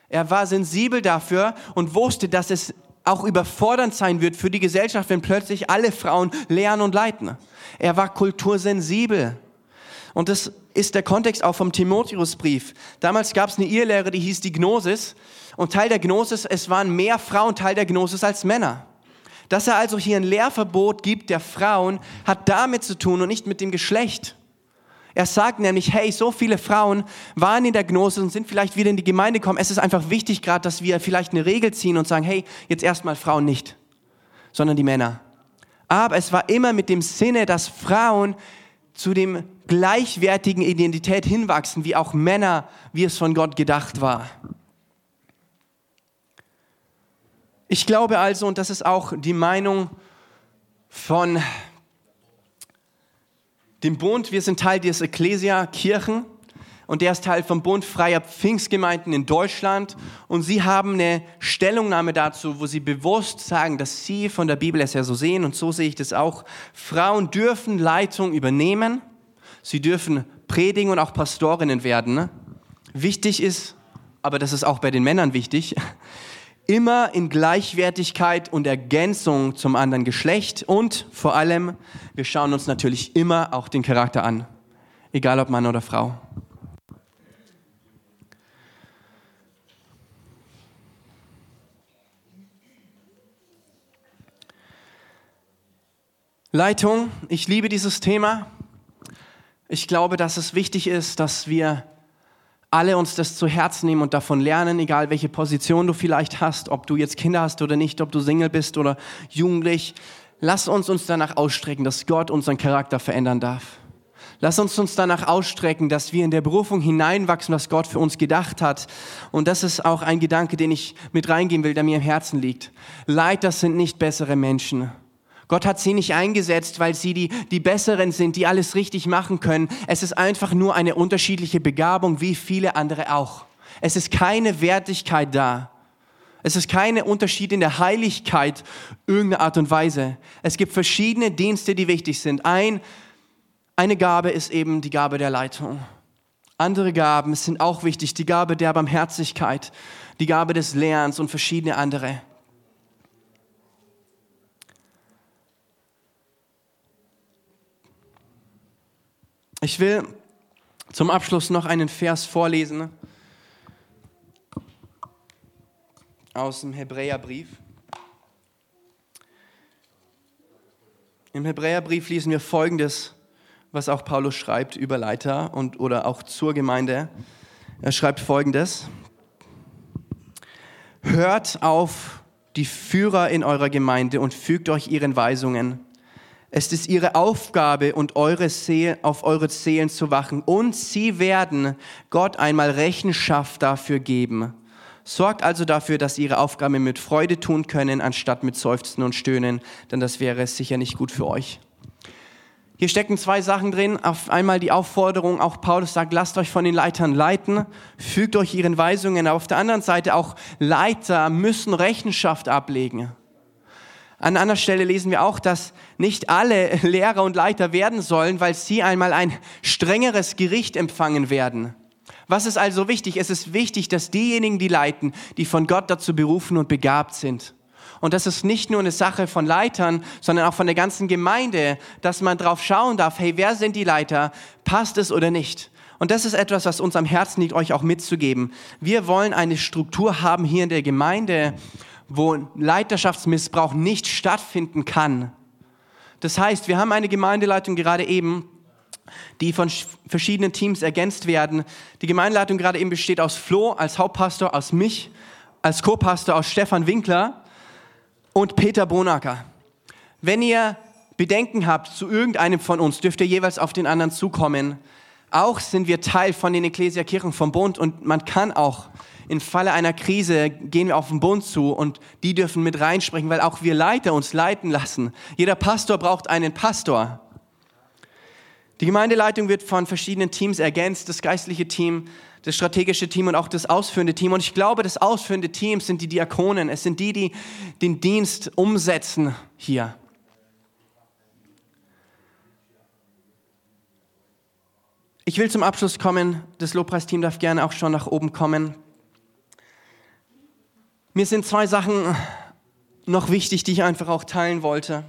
Er war sensibel dafür und wusste, dass es auch überfordernd sein wird für die Gesellschaft, wenn plötzlich alle Frauen lernen und leiten. Er war kultursensibel. Und das ist der Kontext auch vom Timotheusbrief. Damals gab es eine Irrlehre, die hieß die Gnosis. Und Teil der Gnosis, es waren mehr Frauen Teil der Gnosis als Männer. Dass er also hier ein Lehrverbot gibt der Frauen, hat damit zu tun und nicht mit dem Geschlecht. Er sagt nämlich, hey, so viele Frauen waren in der Gnose und sind vielleicht wieder in die Gemeinde gekommen. Es ist einfach wichtig gerade, dass wir vielleicht eine Regel ziehen und sagen, hey, jetzt erstmal Frauen nicht, sondern die Männer. Aber es war immer mit dem Sinne, dass Frauen zu dem gleichwertigen Identität hinwachsen, wie auch Männer, wie es von Gott gedacht war. Ich glaube also, und das ist auch die Meinung von dem Bund, wir sind Teil des Ecclesia Kirchen und der ist Teil vom Bund freier Pfingstgemeinden in Deutschland und sie haben eine Stellungnahme dazu, wo sie bewusst sagen, dass sie von der Bibel es ja so sehen und so sehe ich das auch. Frauen dürfen Leitung übernehmen, sie dürfen predigen und auch Pastorinnen werden. Wichtig ist, aber das ist auch bei den Männern wichtig, immer in Gleichwertigkeit und Ergänzung zum anderen Geschlecht und vor allem, wir schauen uns natürlich immer auch den Charakter an, egal ob Mann oder Frau. Leitung, ich liebe dieses Thema. Ich glaube, dass es wichtig ist, dass wir alle uns das zu Herzen nehmen und davon lernen, egal welche Position du vielleicht hast, ob du jetzt Kinder hast oder nicht, ob du Single bist oder jugendlich. Lass uns uns danach ausstrecken, dass Gott unseren Charakter verändern darf. Lass uns uns danach ausstrecken, dass wir in der Berufung hineinwachsen, was Gott für uns gedacht hat. Und das ist auch ein Gedanke, den ich mit reingehen will, der mir im Herzen liegt. Leiter sind nicht bessere Menschen. Gott hat sie nicht eingesetzt, weil sie die, die Besseren sind, die alles richtig machen können. Es ist einfach nur eine unterschiedliche Begabung, wie viele andere auch. Es ist keine Wertigkeit da. Es ist kein Unterschied in der Heiligkeit irgendeiner Art und Weise. Es gibt verschiedene Dienste, die wichtig sind. Ein, eine Gabe ist eben die Gabe der Leitung. Andere Gaben sind auch wichtig. Die Gabe der Barmherzigkeit, die Gabe des Lernens und verschiedene andere. Ich will zum Abschluss noch einen Vers vorlesen aus dem Hebräerbrief. Im Hebräerbrief lesen wir Folgendes, was auch Paulus schreibt über Leiter und, oder auch zur Gemeinde. Er schreibt Folgendes. Hört auf die Führer in eurer Gemeinde und fügt euch ihren Weisungen. Es ist ihre Aufgabe und eure Seele, auf eure Seelen zu wachen und sie werden Gott einmal Rechenschaft dafür geben. Sorgt also dafür, dass sie ihre Aufgabe mit Freude tun können, anstatt mit Seufzen und Stöhnen, denn das wäre sicher nicht gut für euch. Hier stecken zwei Sachen drin. Auf einmal die Aufforderung, auch Paulus sagt, lasst euch von den Leitern leiten, fügt euch ihren Weisungen. Aber auf der anderen Seite auch Leiter müssen Rechenschaft ablegen. An anderer Stelle lesen wir auch, dass nicht alle Lehrer und Leiter werden sollen, weil sie einmal ein strengeres Gericht empfangen werden. Was ist also wichtig? Es ist wichtig, dass diejenigen, die leiten, die von Gott dazu berufen und begabt sind. Und das ist nicht nur eine Sache von Leitern, sondern auch von der ganzen Gemeinde, dass man drauf schauen darf, hey, wer sind die Leiter? Passt es oder nicht? Und das ist etwas, was uns am Herzen liegt, euch auch mitzugeben. Wir wollen eine Struktur haben hier in der Gemeinde, wo Leiterschaftsmissbrauch nicht stattfinden kann. Das heißt, wir haben eine Gemeindeleitung gerade eben, die von verschiedenen Teams ergänzt werden. Die Gemeindeleitung gerade eben besteht aus Flo als Hauptpastor, aus mich als Co-Pastor, aus Stefan Winkler und Peter Bonacker. Wenn ihr Bedenken habt zu irgendeinem von uns, dürft ihr jeweils auf den anderen zukommen. Auch sind wir Teil von den Ekklesiakirchen vom Bund und man kann auch im Falle einer Krise gehen wir auf den Bund zu und die dürfen mit reinsprechen, weil auch wir Leiter uns leiten lassen. Jeder Pastor braucht einen Pastor. Die Gemeindeleitung wird von verschiedenen Teams ergänzt, das geistliche Team, das strategische Team und auch das ausführende Team. Und ich glaube, das ausführende Team sind die Diakonen. Es sind die, die den Dienst umsetzen hier. Ich will zum Abschluss kommen. Das Lobpreisteam darf gerne auch schon nach oben kommen. Mir sind zwei Sachen noch wichtig, die ich einfach auch teilen wollte.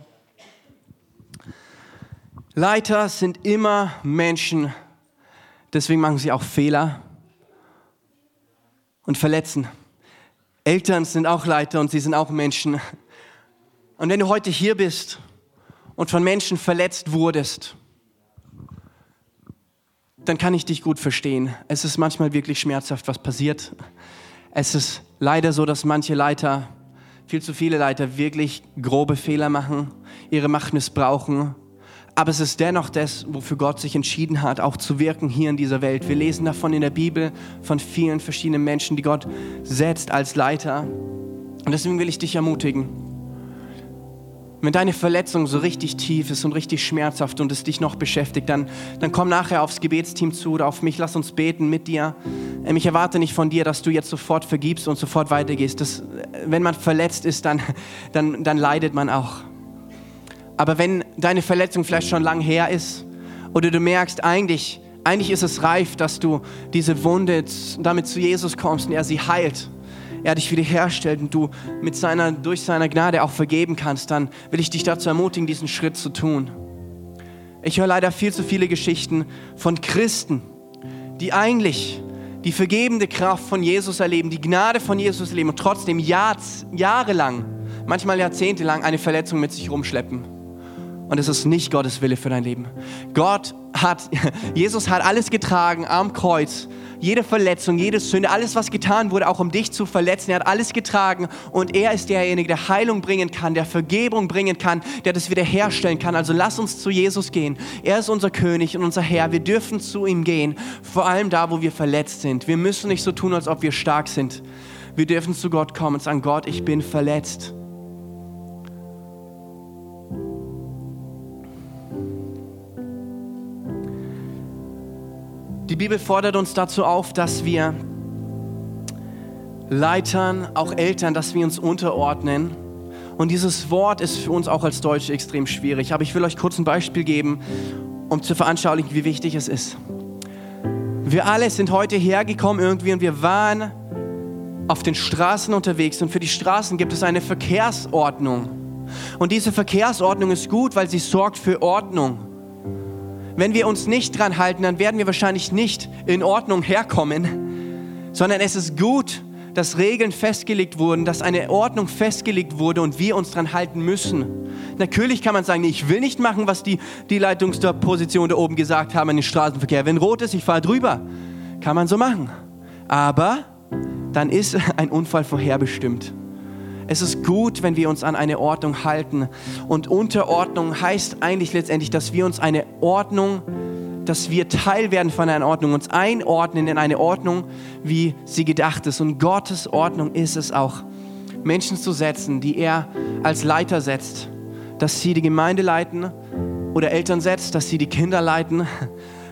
Leiter sind immer Menschen, deswegen machen sie auch Fehler und verletzen. Eltern sind auch Leiter und sie sind auch Menschen. Und wenn du heute hier bist und von Menschen verletzt wurdest, dann kann ich dich gut verstehen. Es ist manchmal wirklich schmerzhaft, was passiert. Es ist leider so, dass manche Leiter, viel zu viele Leiter, wirklich grobe Fehler machen, ihre Macht missbrauchen aber es ist dennoch das, wofür Gott sich entschieden hat, auch zu wirken hier in dieser Welt. Wir lesen davon in der Bibel von vielen verschiedenen Menschen, die Gott setzt als Leiter. Und deswegen will ich dich ermutigen. Wenn deine Verletzung so richtig tief ist und richtig schmerzhaft und es dich noch beschäftigt, dann, dann komm nachher aufs Gebetsteam zu oder auf mich, lass uns beten mit dir. Ähm, ich erwarte nicht von dir, dass du jetzt sofort vergibst und sofort weitergehst. Das, wenn man verletzt ist, dann, dann, dann leidet man auch. Aber wenn deine Verletzung vielleicht schon lang her ist oder du merkst, eigentlich, eigentlich ist es reif, dass du diese Wunde damit zu Jesus kommst und er sie heilt, er dich wiederherstellt und du mit seiner, durch seine Gnade auch vergeben kannst, dann will ich dich dazu ermutigen, diesen Schritt zu tun. Ich höre leider viel zu viele Geschichten von Christen, die eigentlich die vergebende Kraft von Jesus erleben, die Gnade von Jesus erleben und trotzdem Jahr, jahrelang, manchmal jahrzehntelang eine Verletzung mit sich rumschleppen. Und es ist nicht Gottes Wille für dein Leben. Gott hat, Jesus hat alles getragen am Kreuz. Jede Verletzung, jede Sünde, alles, was getan wurde, auch um dich zu verletzen. Er hat alles getragen und er ist derjenige, der Heilung bringen kann, der Vergebung bringen kann, der das wiederherstellen kann. Also lass uns zu Jesus gehen. Er ist unser König und unser Herr. Wir dürfen zu ihm gehen, vor allem da, wo wir verletzt sind. Wir müssen nicht so tun, als ob wir stark sind. Wir dürfen zu Gott kommen und sagen, Gott, ich bin verletzt. Die Bibel fordert uns dazu auf, dass wir Leitern, auch Eltern, dass wir uns unterordnen. Und dieses Wort ist für uns auch als Deutsche extrem schwierig. Aber ich will euch kurz ein Beispiel geben, um zu veranschaulichen, wie wichtig es ist. Wir alle sind heute hergekommen irgendwie und wir waren auf den Straßen unterwegs und für die Straßen gibt es eine Verkehrsordnung. Und diese Verkehrsordnung ist gut, weil sie sorgt für Ordnung. Wenn wir uns nicht dran halten, dann werden wir wahrscheinlich nicht in Ordnung herkommen, sondern es ist gut, dass Regeln festgelegt wurden, dass eine Ordnung festgelegt wurde und wir uns dran halten müssen. Natürlich kann man sagen, ich will nicht machen, was die, die Leitungsposition da oben gesagt haben in den Straßenverkehr. Wenn rot ist, ich fahre drüber. Kann man so machen. Aber dann ist ein Unfall vorherbestimmt. Es ist gut, wenn wir uns an eine Ordnung halten. Und Unterordnung heißt eigentlich letztendlich, dass wir uns eine Ordnung, dass wir Teil werden von einer Ordnung, uns einordnen in eine Ordnung, wie sie gedacht ist. Und Gottes Ordnung ist es auch, Menschen zu setzen, die er als Leiter setzt, dass sie die Gemeinde leiten oder Eltern setzt, dass sie die Kinder leiten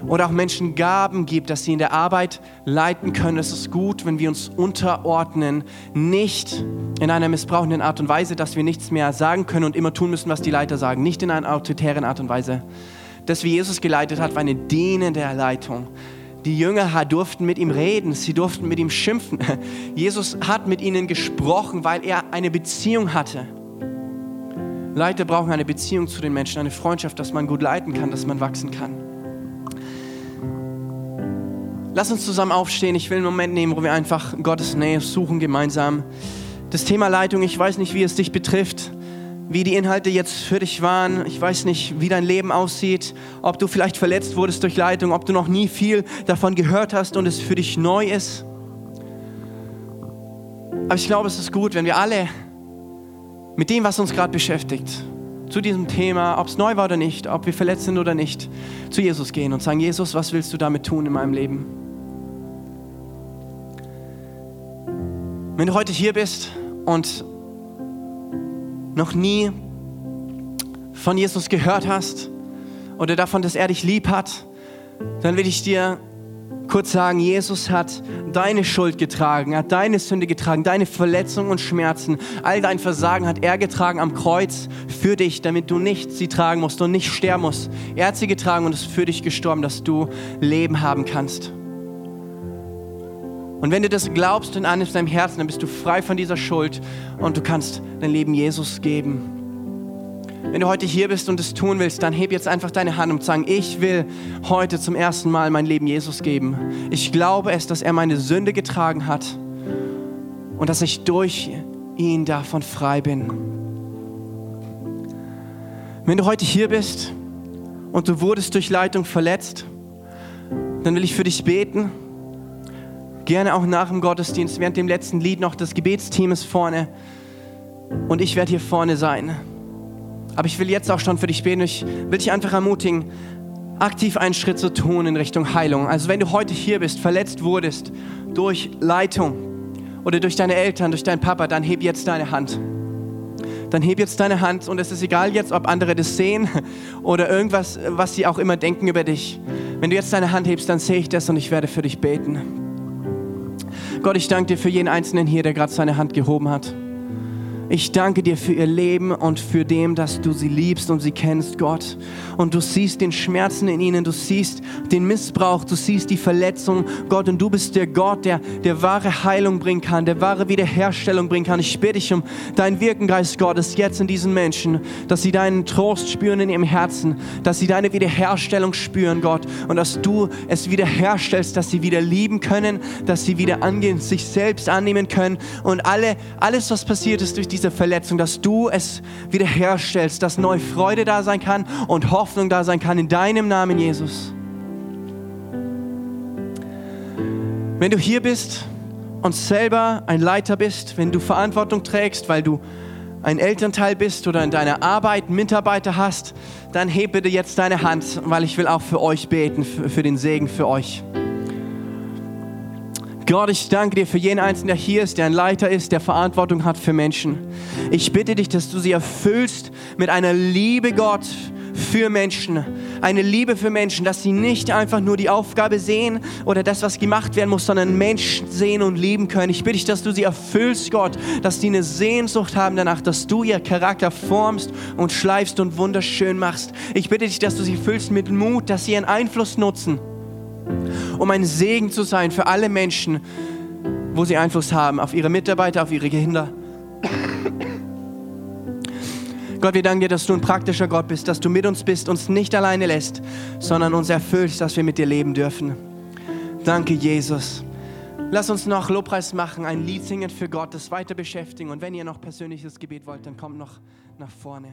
oder auch Menschen Gaben gibt, dass sie in der Arbeit leiten können. Es ist gut, wenn wir uns unterordnen, nicht in einer missbrauchenden Art und Weise, dass wir nichts mehr sagen können und immer tun müssen, was die Leiter sagen, nicht in einer autoritären Art und Weise. Das, wie Jesus geleitet hat, war eine dienende Leitung. Die Jünger durften mit ihm reden, sie durften mit ihm schimpfen. Jesus hat mit ihnen gesprochen, weil er eine Beziehung hatte. Leiter brauchen eine Beziehung zu den Menschen, eine Freundschaft, dass man gut leiten kann, dass man wachsen kann. Lass uns zusammen aufstehen. Ich will einen Moment nehmen, wo wir einfach Gottes Nähe suchen gemeinsam. Das Thema Leitung, ich weiß nicht, wie es dich betrifft, wie die Inhalte jetzt für dich waren. Ich weiß nicht, wie dein Leben aussieht, ob du vielleicht verletzt wurdest durch Leitung, ob du noch nie viel davon gehört hast und es für dich neu ist. Aber ich glaube, es ist gut, wenn wir alle mit dem, was uns gerade beschäftigt, zu diesem Thema, ob es neu war oder nicht, ob wir verletzt sind oder nicht, zu Jesus gehen und sagen, Jesus, was willst du damit tun in meinem Leben? Wenn du heute hier bist und noch nie von Jesus gehört hast oder davon, dass er dich lieb hat, dann will ich dir kurz sagen, Jesus hat deine Schuld getragen, hat deine Sünde getragen, deine Verletzungen und Schmerzen, all dein Versagen hat er getragen am Kreuz für dich, damit du nicht sie tragen musst und nicht sterben musst. Er hat sie getragen und ist für dich gestorben, dass du Leben haben kannst. Und wenn du das glaubst und annimmst in deinem Herzen, dann bist du frei von dieser Schuld und du kannst dein Leben Jesus geben. Wenn du heute hier bist und es tun willst, dann heb jetzt einfach deine Hand und sag, ich will heute zum ersten Mal mein Leben Jesus geben. Ich glaube es, dass er meine Sünde getragen hat und dass ich durch ihn davon frei bin. Wenn du heute hier bist und du wurdest durch Leitung verletzt, dann will ich für dich beten Gerne auch nach dem Gottesdienst, während dem letzten Lied noch das Gebetsteam ist vorne und ich werde hier vorne sein. Aber ich will jetzt auch schon für dich beten. Ich will dich einfach ermutigen, aktiv einen Schritt zu tun in Richtung Heilung. Also wenn du heute hier bist, verletzt wurdest durch Leitung oder durch deine Eltern, durch deinen Papa, dann heb jetzt deine Hand. Dann heb jetzt deine Hand und es ist egal jetzt, ob andere das sehen oder irgendwas, was sie auch immer denken über dich. Wenn du jetzt deine Hand hebst, dann sehe ich das und ich werde für dich beten. Gott, ich danke dir für jeden Einzelnen hier, der gerade seine Hand gehoben hat. Ich danke dir für ihr Leben und für dem, dass du sie liebst und sie kennst, Gott. Und du siehst den Schmerzen in ihnen, du siehst den Missbrauch, du siehst die Verletzung, Gott. Und du bist der Gott, der, der wahre Heilung bringen kann, der wahre Wiederherstellung bringen kann. Ich bitte dich um dein Wirken, Geist Gottes, jetzt in diesen Menschen, dass sie deinen Trost spüren in ihrem Herzen, dass sie deine Wiederherstellung spüren, Gott. Und dass du es wiederherstellst, dass sie wieder lieben können, dass sie wieder angehen, sich selbst annehmen können. Und alle, alles, was passiert ist durch die diese Verletzung, dass du es wiederherstellst, dass neue Freude da sein kann und Hoffnung da sein kann in deinem Namen, Jesus. Wenn du hier bist und selber ein Leiter bist, wenn du Verantwortung trägst, weil du ein Elternteil bist oder in deiner Arbeit Mitarbeiter hast, dann heb bitte jetzt deine Hand, weil ich will auch für euch beten, für, den Segen für euch. Gott, ich danke dir für jeden Einzelnen, der hier ist, der ein Leiter ist, der Verantwortung hat für Menschen. Ich bitte dich, dass du sie erfüllst mit einer Liebe, Gott, für Menschen. Eine Liebe für Menschen, dass sie nicht einfach nur die Aufgabe sehen oder das, was gemacht werden muss, sondern Menschen sehen und lieben können. Ich bitte dich, dass du sie erfüllst, Gott, dass sie eine Sehnsucht haben danach, dass du ihr Charakter formst und schleifst und wunderschön machst. Ich bitte dich, dass du sie füllst mit Mut, dass sie ihren Einfluss nutzen um ein Segen zu sein für alle Menschen, wo sie Einfluss haben, auf ihre Mitarbeiter, auf ihre Kinder. Gott, wir danken dir, dass du ein praktischer Gott bist, dass du mit uns bist, uns nicht alleine lässt, sondern uns erfüllst, dass wir mit dir leben dürfen. Danke, Jesus. Lass uns noch Lobpreis machen, ein Lied singen für Gott, das weiter beschäftigen. Und wenn ihr noch persönliches Gebet wollt, dann kommt noch nach vorne.